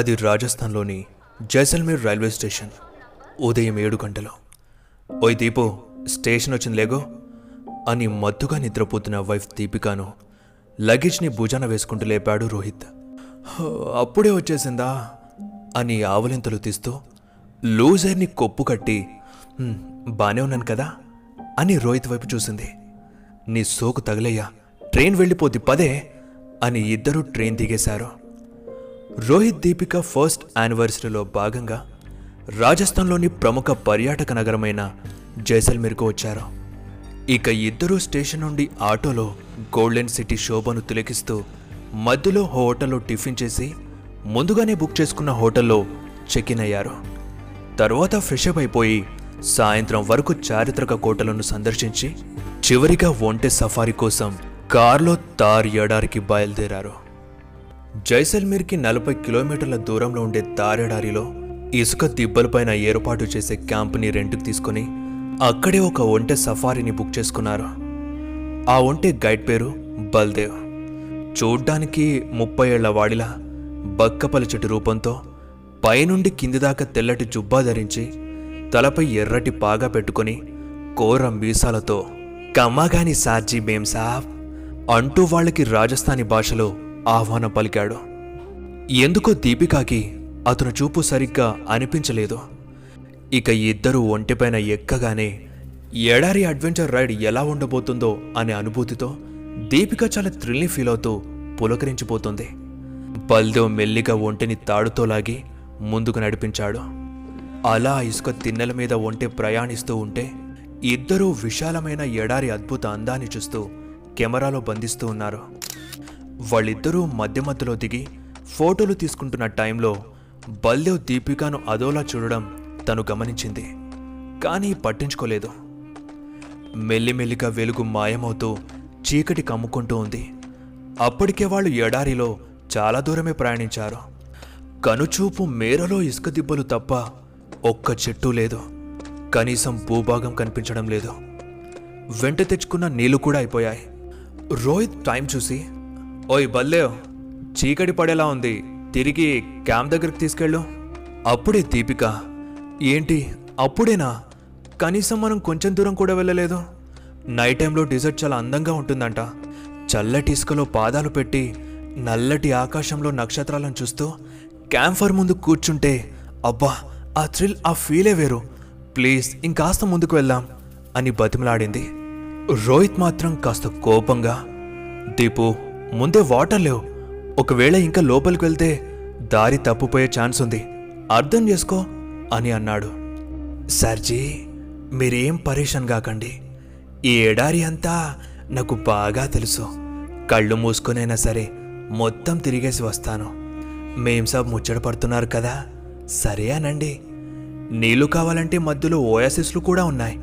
అది రాజస్థాన్లోని Jaisalmer railway station ఉదయం ఏడు గంటలు. ఓయ్ దీపు స్టేషన్ వచ్చింది లేగో? అని మత్తుగా నిద్రపోతున్న వైఫ్ దీపికాను లగేజ్ని భుజాన వేసుకుంటూ లేపాడు రోహిత్. "హో, అప్పుడే వచ్చేసిందా? అని ఆవలింతలు తీస్తూ లూజర్ని కొప్పు కట్టి బానే ఉన్నాను కదా? అని రోహిత్ వైపు చూసింది. నీ సోకు తగిలయ్యా ట్రైన్ వెళ్ళిపోద్ది పదే అని ఇద్దరూ ట్రైన్ దిగేశారు. రోహిత్ దీపిక ఫస్ట్ యానివర్సరీలో భాగంగా రాజస్థాన్లోని ప్రముఖ పర్యాటక నగరమైన జైసల్మేర్కు వచ్చారు. ఇక ఇద్దరూ స్టేషన్ నుండి ఆటోలో గోల్డెన్ సిటీ శోభను తిలకిస్తూ మధ్యలో హోటల్లో టిఫిన్ చేసి ముందుగానే బుక్ చేసుకున్న హోటల్లో చెక్ ఇన్ అయ్యారు. తర్వాత ఫ్రెష్ అప్ అయిపోయి సాయంత్రం వరకు చారిత్రక కోటలను సందర్శించి చివరిగా ఒంటె సఫారీ కోసం కార్లో తార్ ఎడారికి బయలుదేరారు. జైసల్మీర్కి నలభై కిలోమీటర్ల దూరంలో ఉండే తారెడారిలో ఇసుక దిబ్బలపైన ఏర్పాటు చేసే క్యాంప్ని రెంట్కి తీసుకుని అక్కడే ఒక ఒంటె సఫారీని బుక్ చేసుకున్నారు. ఆ ఒంటె గైడ్ పేరు బల్దేవ్. చూడ్డానికి ముప్పై ఏళ్ళ వాడిలా బక్కపలచటి రూపంతో పైనుండి కింది దాకా తెల్లటి జుబ్బా ధరించి తలపై ఎర్రటి పాగా పెట్టుకొని కోర మీసాలతో కమ్మగాని సార్జీ మేం సాబ్ అంటూ వాళ్ళకి రాజస్థానీ భాషలో ఆహ్వానం పలికాడు. ఎందుకో దీపికాకి అతను చూపు సరిగ్గా అనిపించలేదు. ఇక ఇద్దరూ ఒంటిపైన ఎక్కగానే ఎడారి అడ్వెంచర్ రైడ్ ఎలా ఉండబోతుందో అనే అనుభూతితో దీపిక చాలా థ్రిల్ని ఫీల్ అవుతూ పులకరించిపోతుంది. బల్దేవ్ మెల్లిగా ఒంటిని తాడుతో లాగి ముందుకు నడిపించాడు. అలా ఇసుక తిన్నెల మీద ఒంటి ప్రయాణిస్తూ ఉంటే ఇద్దరూ విశాలమైన ఎడారి అద్భుత అందాన్ని చూస్తూ కెమెరాలో బంధిస్తూ ఉన్నారు. వాళ్ళిద్దరూ మధ్య మధ్యలో దిగి ఫోటోలు తీసుకుంటున్న టైంలో బల్దేవ్ దీపికాను అదోలా చూడడం తను గమనించింది కానీ పట్టించుకోలేదు. మెల్లిమెల్లిగా వెలుగు మాయమవుతూ చీకటి కమ్ముకుంటూ ఉంది. అప్పటికే వాళ్ళు ఎడారిలో చాలా దూరమే ప్రయాణించారు. కనుచూపు మేరలో ఇసుక దిబ్బలు తప్ప ఒక్క చెట్టు లేదు. కనీసం భూభాగం కనిపించడం లేదు. వెంట తెచ్చుకున్న నీళ్ళు కూడా అయిపోయాయి. రోహిత్ టైం చూసి ఓయ్ బల్లేవ్ చీకటి పడేలా ఉంది. తిరిగి క్యాంప్ దగ్గరికి తీసుకెళ్ళు. అప్పుడే దీపిక. ఏంటి? అప్పుడేనా? కనీసం మనం కొంచెం దూరం కూడా వెళ్ళలేదు. నైట్ టైంలో డిజర్ట్ చాలా అందంగా ఉంటుందంట. చల్లటి ఇసుకలో పాదాలు పెట్టి నల్లటి ఆకాశంలో నక్షత్రాలను చూస్తూ క్యాంఫర్ ముందు కూర్చుంటే అబ్బా ఆ థ్రిల్ ఆ ఫీలే వేరు. ప్లీజ్ ఇంకాస్త ముందుకు వెళ్దాం అని బతిమలాడింది. రోహిత్ మాత్రం కాస్త కోపంగా దీపు ముందే వాటర్ లేవు. ఒకవేళ ఇంకా లోపలికి వెళ్తే దారి తప్పుపోయే ఛాన్స్ ఉంది. అర్థం చేసుకో అని అన్నాడు. సర్జీ మీరేం పరేషాన్ కాకండి. ఈ ఎడారి అంతా నాకు బాగా తెలుసు. కళ్ళు మూసుకునైనా సరే మొత్తం తిరిగేసి వస్తాను. మేం సబ్ ముచ్చట పడుతున్నారు కదా. సరే అనండి. నీళ్ళు కావాలంటే మధ్యలో ఓయాసిస్లు కూడా ఉన్నాయి.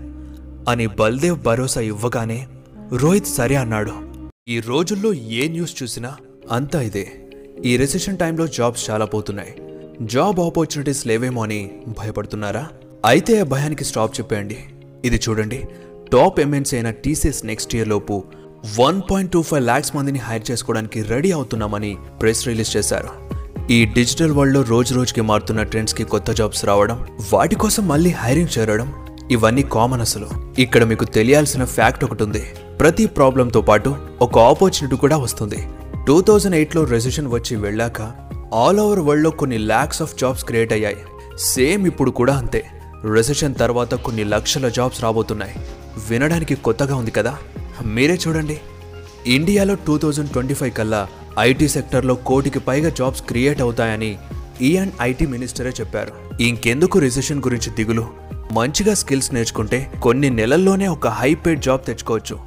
అని బల్దేవ్ భరోసా ఇవ్వగానే రోహిత్ సరే అన్నాడు. ఈ రోజుల్లో ఏ న్యూస్ చూసినా అంతా ఇదే. ఈ రెసిషన్ టైంలో జాబ్స్ చాలా పోతున్నాయి. జాబ్ ఆపర్చునిటీస్ లేవేమో అని భయపడుతున్నారా? అయితే ఆ భయానికి స్టాప్ చెప్పేయండి. ఇది చూడండి. టాప్ ఎంఎన్సీ అయిన టీసీఎస్ నెక్స్ట్ ఇయర్ లోపు one point two five lakhs మందిని హైర్ చేసుకోవడానికి రెడీ అవుతున్నామని ప్రెస్ రిలీజ్ చేశారు. ఈ డిజిటల్ వరల్డ్లో రోజు రోజుకి మారుతున్న ట్రెండ్స్కి కొత్త జాబ్స్ రావడం వాటి కోసం మళ్ళీ హైరింగ్ చేరడం ఇవన్నీ కామన్ అసలు. ఇక్కడ మీకు తెలియాల్సిన ఫ్యాక్ట్ ఒకటి ఉంది. ప్రతి ప్రాబ్లంతో పాటు ఒక ఆపర్చునిటీ కూడా వస్తుంది. టూ థౌజండ్ ఎయిట్లో రెసిషన్ వచ్చి వెళ్ళాక ఆల్ ఓవర్ వరల్డ్లో కొన్ని ల్యాక్స్ ఆఫ్ జాబ్స్ క్రియేట్ అయ్యాయి. సేమ్ ఇప్పుడు కూడా అంతే. రెసిషన్ తర్వాత కొన్ని లక్షల జాబ్స్ రాబోతున్నాయి. వినడానికి కొత్తగా ఉంది కదా? మీరే చూడండి. ఇండియాలో టూ థౌజండ్ ట్వంటీ ఫైవ్ కల్లా ఐటీ సెక్టర్లో కోటికి పైగా జాబ్స్ క్రియేట్ అవుతాయని ఈ అండ్ ఐటీ మినిస్టరే చెప్పారు. ఇంకెందుకు రిసెషన్ గురించి దిగులు? మంచిగా స్కిల్స్ నేర్చుకుంటే కొన్ని నెలల్లోనే ఒక హై పేడ్ జాబ్ తెచ్చుకోవచ్చు.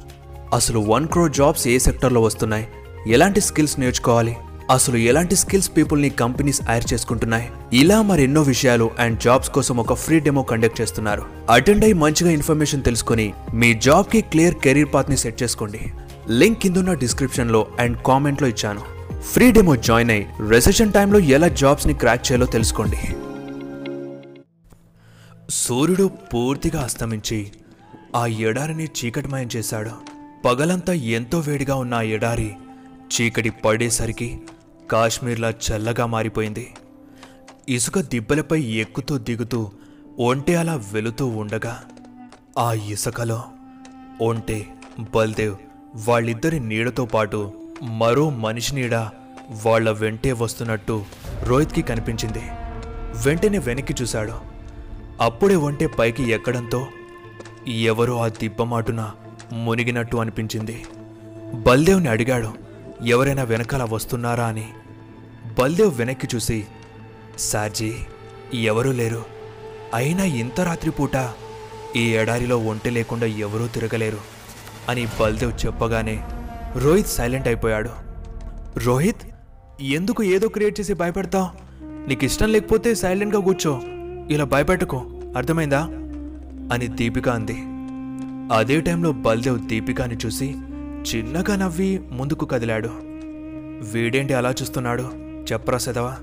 అసలు వన్ క్రో జాబ్స్ ఏ సెక్టర్లో వస్తున్నాయి? ఎలాంటి స్కిల్స్ నేర్చుకోవాలి? అసలు ఎలాంటి స్కిల్స్ పీపుల్ని కంపెనీస్ హైర్ చేసుకుంటున్నాయి? ఇలా మరెన్నో విషయాలు అండ్ జాబ్స్ కోసం ఒక ఫ్రీ డెమో కండక్ట్ చేస్తున్నారు. అటెండ్ అయి మంచిగా ఇన్ఫర్మేషన్ తెలుసుకుని మీ జాబ్కి క్లియర్ కెరీర్ పాత్ని సెట్ చేసుకోండి. లింక్ కిందున్న డిస్క్రిప్షన్లో అండ్ కామెంట్లో ఇచ్చాను. ఫ్రీ డెమో జాయిన్ అయి రెసెషన్ టైంలో ఎలా జాబ్స్ని క్రాక్ చేయాలో తెలుసుకోండి. సూర్యుడు పూర్తిగా అస్తమించి ఆ ఎడారిని చీకటిమయం చేశాడు. పగలంతా ఎంతో వేడిగా ఉన్న ఎడారి చీకటి పడేసరికి కాశ్మీర్లా చల్లగా మారిపోయింది. ఇసుక దిబ్బలపై ఎక్కుతూ దిగుతూ ఒంటె అలా వెళుతూ ఉండగా ఆ ఇసుకలో ఒంటె బల్దేవ్ వాళ్ళిద్దరి నీడతో పాటు మరో మనిషి నీడ వాళ్ళ వెంటే వస్తున్నట్టు రోహిత్కి కనిపించింది. వెంటనే వెనక్కి చూశాడు. అప్పుడే ఒంటె పైకి ఎక్కడంతో ఎవరో ఆ దిబ్బమాటున మునిగినట్టు అనిపించింది. బల్దేవ్ని అడిగాడు ఎవరైనా వెనకాల వస్తున్నారా? అని. బల్దేవ్ వెనక్కి చూసి సార్జీ ఎవరూ లేరు. అయినా ఇంత రాత్రిపూట ఈ ఎడారిలో ఒంటి లేకుండా ఎవరూ తిరగలేరు. అని బల్దేవ్ చెప్పగానే రోహిత్ సైలెంట్ అయిపోయాడు. రోహిత్ ఎందుకు ఏదో క్రియేట్ చేసి భయపెడతావు? నీకు ఇష్టం లేకపోతే సైలెంట్గా కూర్చో. ఇలా భయపెట్టుకో. అర్థమైందా? అని దీపిక అంది. అదే టైంలో బల్దేవ్ దీపికాని చూసి చిన్నగా నవ్వి ముందుకు కదిలాడు. వీడేంటి అలా చూస్తున్నాడు? చెప్పరా సెదవా?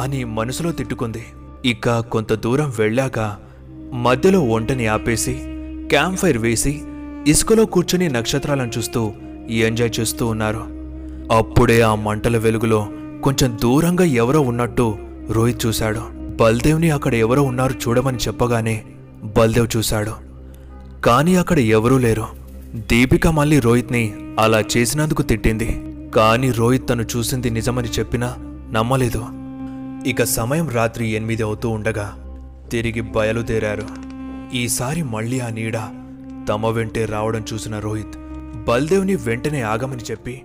అని మనసులో తిట్టుకుంది. ఇక కొంత దూరం వెళ్ళాక మధ్యలో ఒంటని ఆపేసి క్యాంప్ ఫైర్ వేసి ఇసుకలో కూర్చుని నక్షత్రాలను చూస్తూ ఎంజాయ్ చేస్తూ ఉన్నారు. అప్పుడే ఆ మంటల వెలుగులో కొంచెం దూరంగా ఎవరో ఉన్నట్టు రోహిత్ చూశాడు. బల్దేవ్ని అక్కడ ఎవరో ఉన్నారు చూడమని చెప్పగానే బల్దేవ్ చూశాడు. కానీ అక్కడ ఎవరూ లేరు. దీపిక మళ్ళీ రోహిత్ని అలా చేసినందుకు తిట్టింది. కానీ రోహిత్ తను చూసింది నిజమని చెప్పినా నమ్మలేదు. ఇక సమయం రాత్రి ఎనిమిది అవుతూ ఉండగా తిరిగి బయలుదేరారు. ఈసారి మళ్ళీ ఆ నీడ తమ వెంటే రావడం చూసిన రోహిత్ బల్దేవ్ని వెంటనే ఆగమని చెప్పి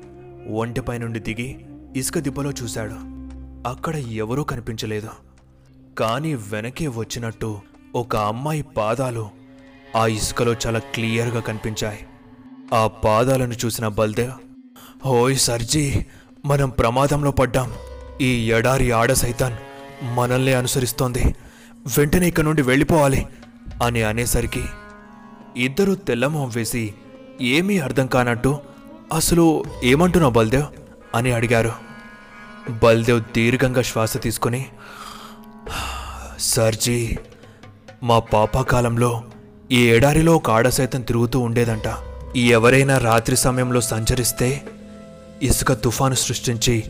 ఒంటిపై నుండి దిగి ఇసుక దిబ్బలో చూశాడు. అక్కడ ఎవరూ కనిపించలేదు. కానీ వెనకే వచ్చినట్టు ఒక అమ్మాయి పాదాలు ఆ ఇసుకలో చాలా క్లియర్గా కనిపించాయి. ఆ పాదాలను చూసిన బల్దేవ్ ఓయ్ సర్జీ మనం ప్రమాదంలో పడ్డాం. ఈ ఎడారి ఆడ సైతాన్ మనల్ని అనుసరిస్తోంది. వెంటనే ఇక్కడ నుండి వెళ్ళిపోవాలి. అని అనేసరికి ఇద్దరూ తెల్లమొహం వేసి ఏమీ అర్థం కానట్టు అసలు ఏమంటున్నావు బల్దేవ్? అని అడిగారు. బల్దేవ్ దీర్ఘంగా శ్వాస తీసుకొని సర్జీ మా పాపాకాలంలో ఈ ఎడారిలో ఒక ఆడ సైతం తిరుగుతూ ఉండేదంట. ఎవరైనా రాత్రి సమయంలో సంచరిస్తే ఇసుక తుఫాను సృష్టించి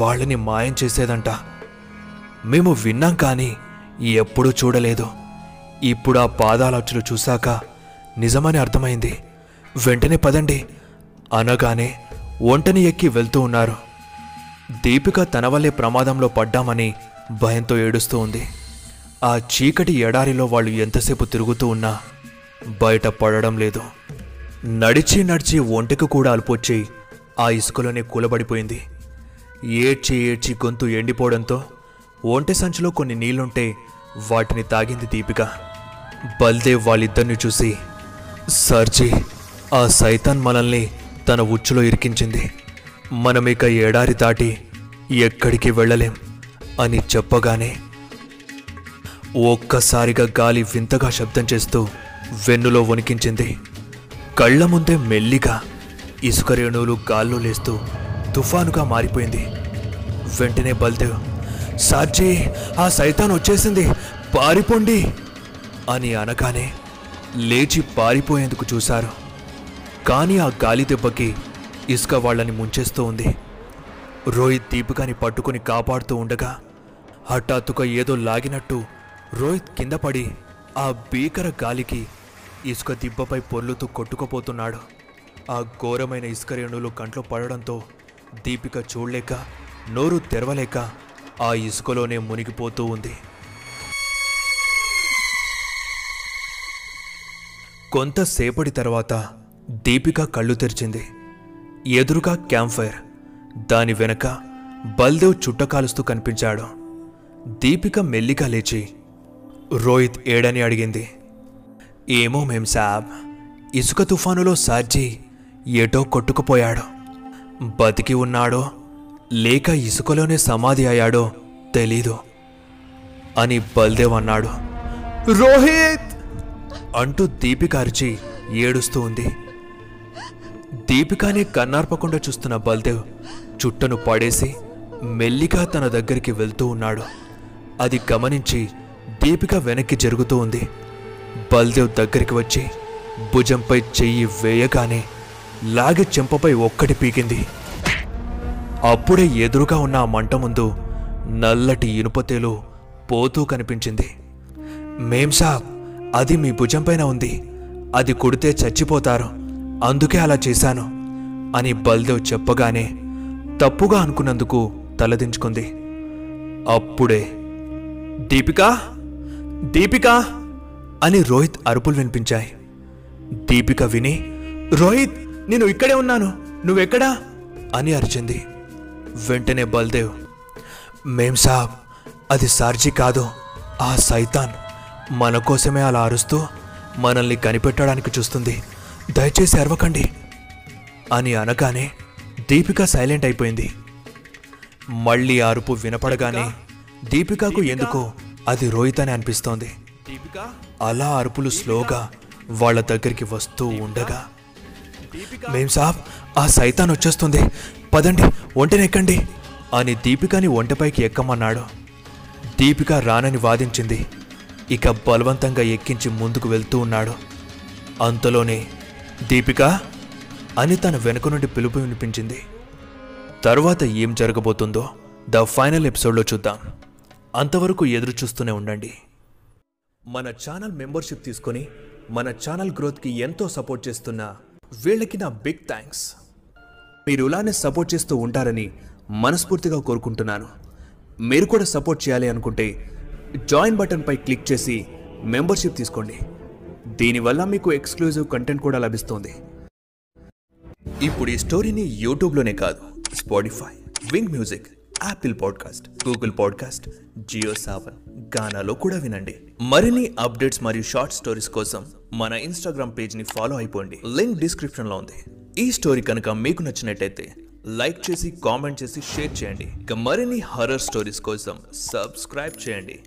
వాళ్ళని మాయం చేసేదంట. మేము విన్నాం కానీ ఎప్పుడూ చూడలేదు. ఇప్పుడు ఆ పాదాలచ్చులు చూశాక నిజమని అర్థమైంది. వెంటనే పదండి. అనగానే ఒంటని ఎక్కి వెళ్తూ ఉన్నారు. దీపిక తన వల్లే ప్రమాదంలో పడ్డామని భయంతో ఏడుస్తూ ఉంది. ఆ చీకటి ఎడారిలో వాళ్ళు ఎంతసేపు తిరుగుతూ ఉన్నా బయట పడడం లేదు. నడిచి నడిచి ఒంటికి కూడా అల్పొచ్చి ఆ ఇసుకలోనే కూలబడిపోయింది. ఏడ్చి ఏడ్చి గొంతు ఎండిపోవడంతో ఒంటె సంచిలో కొన్ని నీళ్ళుంటే వాటిని తాగింది దీపిక. బల్దేవ్ వాళ్ళిద్దరిని చూసి సర్జీ ఆ సైతాన్ మనల్ని తన ఉచ్చులో ఇరికించింది. మనమిక ఎడారి దాటి ఎక్కడికి వెళ్ళలేం అని చెప్పగానే ఒక్కసారిగా గాలి వింతగా శబ్దం చేస్తూ వెన్నులో వణికించింది. కళ్ళ ముందే మెల్లిగా ఇసుక రేణువులు గాల్లో లేస్తూ తుఫానుగా మారిపోయింది. వెంటనే బల్దేవ్ సార్జీ ఆ సైతాన్ వచ్చేసింది. పారిపోండి! అని అనగానే లేచి పారిపోయేందుకు చూశారు. కానీ ఆ గాలి దెబ్బకి ఇసుక వాళ్ళని ముంచేస్తూ ఉంది. రోహిత్ దీపికాని పట్టుకుని కాపాడుతూ ఉండగా హఠాత్తుగా ఏదో లాగినట్టు రోహిత్ కింద పడి ఆ భీకర గాలికి ఇసుక దిబ్బపై పొర్లుతూ కొట్టుకుపోతున్నాడు. ఆ ఘోరమైన ఇసుక రేణులు కంట్లో పడడంతో దీపిక చూడలేక నోరు తెరవలేక ఆ ఇసుకలోనే మునిగిపోతూ ఉంది. కొంతసేపటి తర్వాత దీపిక కళ్ళు తెరిచింది. ఎదురుగా క్యాంప్ ఫైర్ దాని వెనక బల్దేవ్ చుట్టకాలుస్తూ కనిపించాడు. దీపిక మెల్లిగా లేచి రోహిత్ ఏడని అడిగింది. ఏమో మేం సాబ్ ఇసుక తుఫానులో సార్జీ ఎటో కొట్టుకుపోయాడు. బతికి ఉన్నాడో లేక ఇసుకలోనే సమాధి అయ్యాడో తెలీదు అని బల్దేవ్ అన్నాడు. రోహిత్! అంటూ దీపిక అరిచి ఏడుస్తూ ఉంది. దీపికాని కన్నార్పకుండా చూస్తున్న బల్దేవ్ చుట్టను పడేసి మెల్లిగా తన దగ్గరికి వెళ్తూ ఉన్నాడు. అది గమనించి దీపిక వెనక్కి జరుగుతూ ఉంది. బల్దేవ్ దగ్గరికి వచ్చి భుజంపై చెయ్యి వేయగానే లాగి చెంపపై ఒక్కటి పీకింది. అప్పుడే ఎదురుగా ఉన్న ఆ మంట ముందు నల్లటి ఇనుపతేలు పోతూ కనిపించింది. మేం సాబ్ అది మీ భుజంపైన ఉంది. అది కొడితే చచ్చిపోతారు. అందుకే అలా చేశాను అని బల్దేవ్ చెప్పగానే తప్పుగా అనుకున్నందుకు తలదించుకుంది. అప్పుడే దీపిక దీపిక అని రోహిత్ అరుపులు వినిపించాయి. దీపిక విని రోహిత్ నేను ఇక్కడే ఉన్నాను. నువ్వెక్కడా? అని అరిచింది. వెంటనే బల్దేవ్ మేం సాబ్ అది సార్జీ కాదు ఆ సైతాన్. మన కోసమే అలా అరుస్తూ మనల్ని కనిపెట్టడానికి చూస్తుంది. దయచేసి అరవకండి. అని అనగానే దీపిక సైలెంట్ అయిపోయింది. మళ్ళీ అరుపు వినపడగానే దీపికకు ఎందుకో? అది రోహిత్ అని అనిపిస్తోంది అలా అరుపులు స్లోగా వాళ్ళ దగ్గరికి వస్తూ ఉండగా. మేం సాబ్ ఆ సైతాన్ వచ్చేస్తుంది. పదండి ఒంటెనెక్కండి అని దీపికని ఒంటెపైకి ఎక్కమన్నాడు. దీపిక రానని వాదించింది. ఇక బలవంతంగా ఎక్కించి ముందుకు వెళ్తూ ఉన్నాడు. అంతలోనే దీపిక అని తన వెనుక నుండి పిలుపు వినిపించింది. తర్వాత ఏం జరగబోతుందో ద ఫైనల్ ఎపిసోడ్లో చూద్దాం. అంతవరకు ఎదురుచూస్తూనే ఉండండి. మన ఛానల్ మెంబర్షిప్ తీసుకొని మన ఛానల్ గ్రోత్కి ఎంతో సపోర్ట్ చేస్తున్న వీళ్ళకి నా బిగ్ థ్యాంక్స్. మీరు ఇలానే సపోర్ట్ చేస్తూ ఉంటారని మనస్ఫూర్తిగా కోరుకుంటున్నాను. మీరు కూడా సపోర్ట్ చేయాలి అనుకుంటే జాయిన్ బటన్పై క్లిక్ చేసి మెంబర్షిప్ తీసుకోండి. దీనివల్ల మీకు ఎక్స్క్లూజివ్ కంటెంట్ కూడా లభిస్తుంది. ఇప్పుడు ఈ స్టోరీని యూట్యూబ్లోనే కాదు Spotify Wynk music Apple podcast Google podcast Jio Saavn గానాలో కూడా వినండి. మరిన్ని అప్డేట్స్ మరియు షార్ట్ స్టోరీస్ కోసం మన ఇన్స్టాగ్రామ్ పేజ్ని ఫాలో అయిపోండి. లింక్ డిస్క్రిప్షన్లో ఉంది. ఈ స్టోరీ కనుక మీకు నచ్చినట్టయితే లైక్ చేసి కామెంట్ చేసి షేర్ చేయండి. ఇక మరిన్ని హర్రర్ స్టోరీస్ కోసం సబ్స్క్రైబ్ చేయండి.